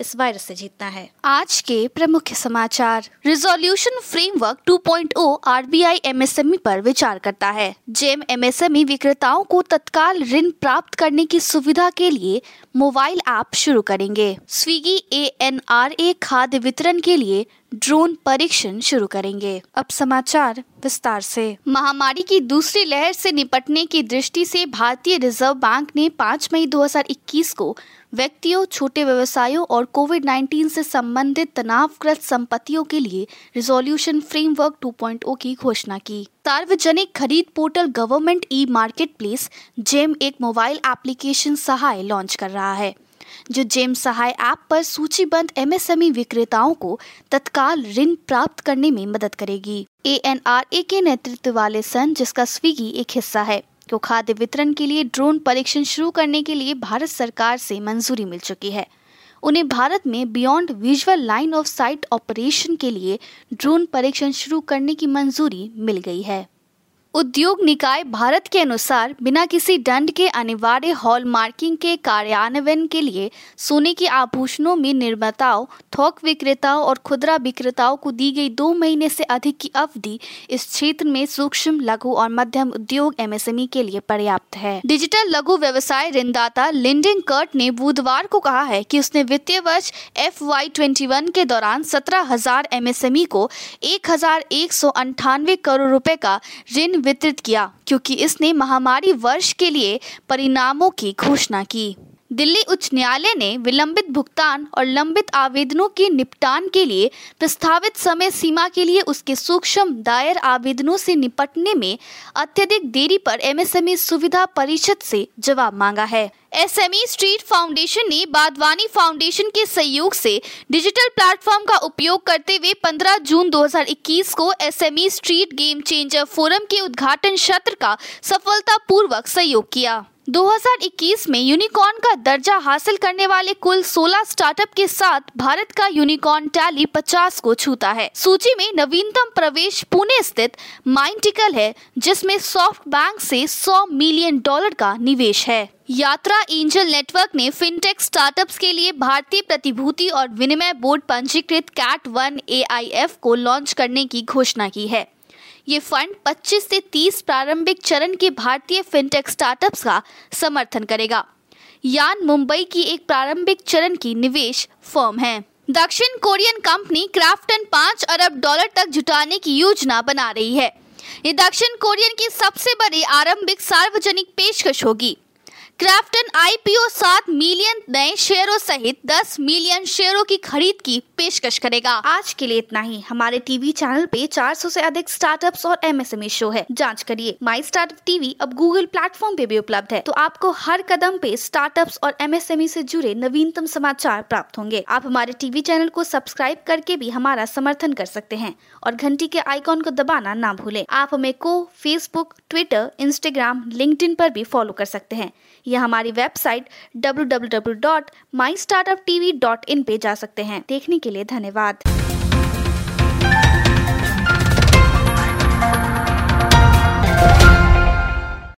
इस वायरस से जीतना है। आज के प्रमुख समाचार। रिजोल्यूशन फ्रेमवर्क 2.0 आरबीआई एमएसएमई पर विचार करता है। जेम एमएसएमई विक्रेताओं को तत्काल ऋण प्राप्त करने की सुविधा के लिए मोबाइल ऐप शुरू करेंगे। Swiggy A N R A खाद्य वितरण के लिए ड्रोन परीक्षण शुरू करेंगे। अब समाचार विस्तार से। महामारी की दूसरी लहर से निपटने की दृष्टि से भारतीय रिज़र्व बैंक ने 5 मई 2021 को व्यक्तियों, छोटे व्यवसायों और कोविड 19 से संबंधित तनावग्रस्त संपत्तियों के लिए रिजोल्यूशन फ्रेमवर्क 2.0 की घोषणा की। सार्वजनिक खरीद portal government e market place GeM एक मोबाइल एप्लीकेशन सहाय लॉन्च कर रहा है। जो जेम सहाय ऐप पर सूचीबद्ध एमएसएमई विक्रेताओं को तत्काल ऋण प्राप्त करने में मदद करेगी। ए एन आर ए के नेतृत्व वाले संघ, जिसका स्विगी एक हिस्सा है, को खाद्य वितरण के लिए ड्रोन परीक्षण शुरू करने के लिए भारत सरकार से मंजूरी मिल चुकी है। उन्हें भारत में beyond visual line of sight operation के लिए ड्रोन परीक्षण शुरू करने की मंजूरी मिल गई है। उद्योग निकाय भारत के अनुसार बिना किसी दंड के अनिवार्य हॉल मार्किंग के कार्यान्वयन के लिए सोने के आभूषणों में निर्माताओं, थोक विक्रेताओं और खुदरा विक्रेताओं को दी गई दो महीने से अधिक की अवधि इस क्षेत्र में सूक्ष्म, लघु और मध्यम उद्योग एमएसएमई के लिए पर्याप्त है। डिजिटल लघु व्यवसाय ऋणदाता लिंडिंग कर्ट ने बुधवार को कहा है की उसने वित्तीय वर्ष एफ़ के दौरान सत्रह हज़ार को एक करोड़ रुपए का ऋण वितरित किया क्योंकि इसने महामारी वर्ष के लिए परिणामों की घोषणा की। दिल्ली उच्च न्यायालय ने विलंबित भुगतान और लंबित आवेदनों के निपटान के लिए प्रस्तावित समय सीमा के लिए उसके सूक्ष्म दायर आवेदनों से निपटने में अत्यधिक देरी पर एमएसएमई सुविधा परिषद से जवाब मांगा है। एसएमई स्ट्रीट फाउंडेशन ने बादवानी फाउंडेशन के सहयोग से डिजिटल प्लेटफॉर्म का उपयोग करते हुए 15 जून 2021 को SME street game changer forum के उद्घाटन सत्र का सफलतापूर्वक सहयोग किया। 2021 में यूनिकॉर्न का दर्जा हासिल करने वाले कुल 16 स्टार्टअप के साथ भारत का यूनिकॉर्न टैली 50 को छूता है। सूची में नवीनतम प्रवेश पुणे स्थित माइंटिकल है, जिसमें सॉफ्ट बैंक से 100 मिलियन डॉलर का निवेश है। यात्रा एंजल नेटवर्क ने फिनटेक स्टार्टअप्स के लिए भारतीय प्रतिभूति और विनिमय बोर्ड पंजीकृत कैट वन ए को लॉन्च करने की घोषणा की है। ये फंड 25 से 30 प्रारंभिक चरण के भारतीय फिनटेक स्टार्टअप्स का समर्थन करेगा। यान मुंबई की एक प्रारंभिक चरण की निवेश फर्म है। दक्षिण कोरियन कंपनी क्राफ्टन पाँच अरब डॉलर तक जुटाने की योजना बना रही है। ये दक्षिण कोरियन की सबसे बड़ी आरंभिक सार्वजनिक पेशकश होगी। क्राफ्टन आईपीओ सात मिलियन नए शेयरों सहित दस मिलियन शेयरों की खरीद की पेशकश करेगा। आज के लिए इतना ही। हमारे टीवी चैनल पे 400 से अधिक स्टार्टअप्स और एमएसएमई शो है। जाँच करिए। माई स्टार्टअप टीवी अब गूगल प्लेटफॉर्म पे भी उपलब्ध है। तो आपको हर कदम पे स्टार्टअप्स और एमएसएमई से जुड़े नवीनतम समाचार प्राप्त होंगे। आप हमारे टीवी चैनल को सब्सक्राइब करके भी हमारा समर्थन कर सकते हैं और घंटी के आइकॉन को दबाना ना भूले। आप हमें को फेसबुक ट्विटर इंस्टाग्राम लिंक्डइन पर भी फॉलो कर सकते हैं। या हमारी वेबसाइट www.mystartuptv.in पे जा सकते हैं देखने के लिए धन्यवाद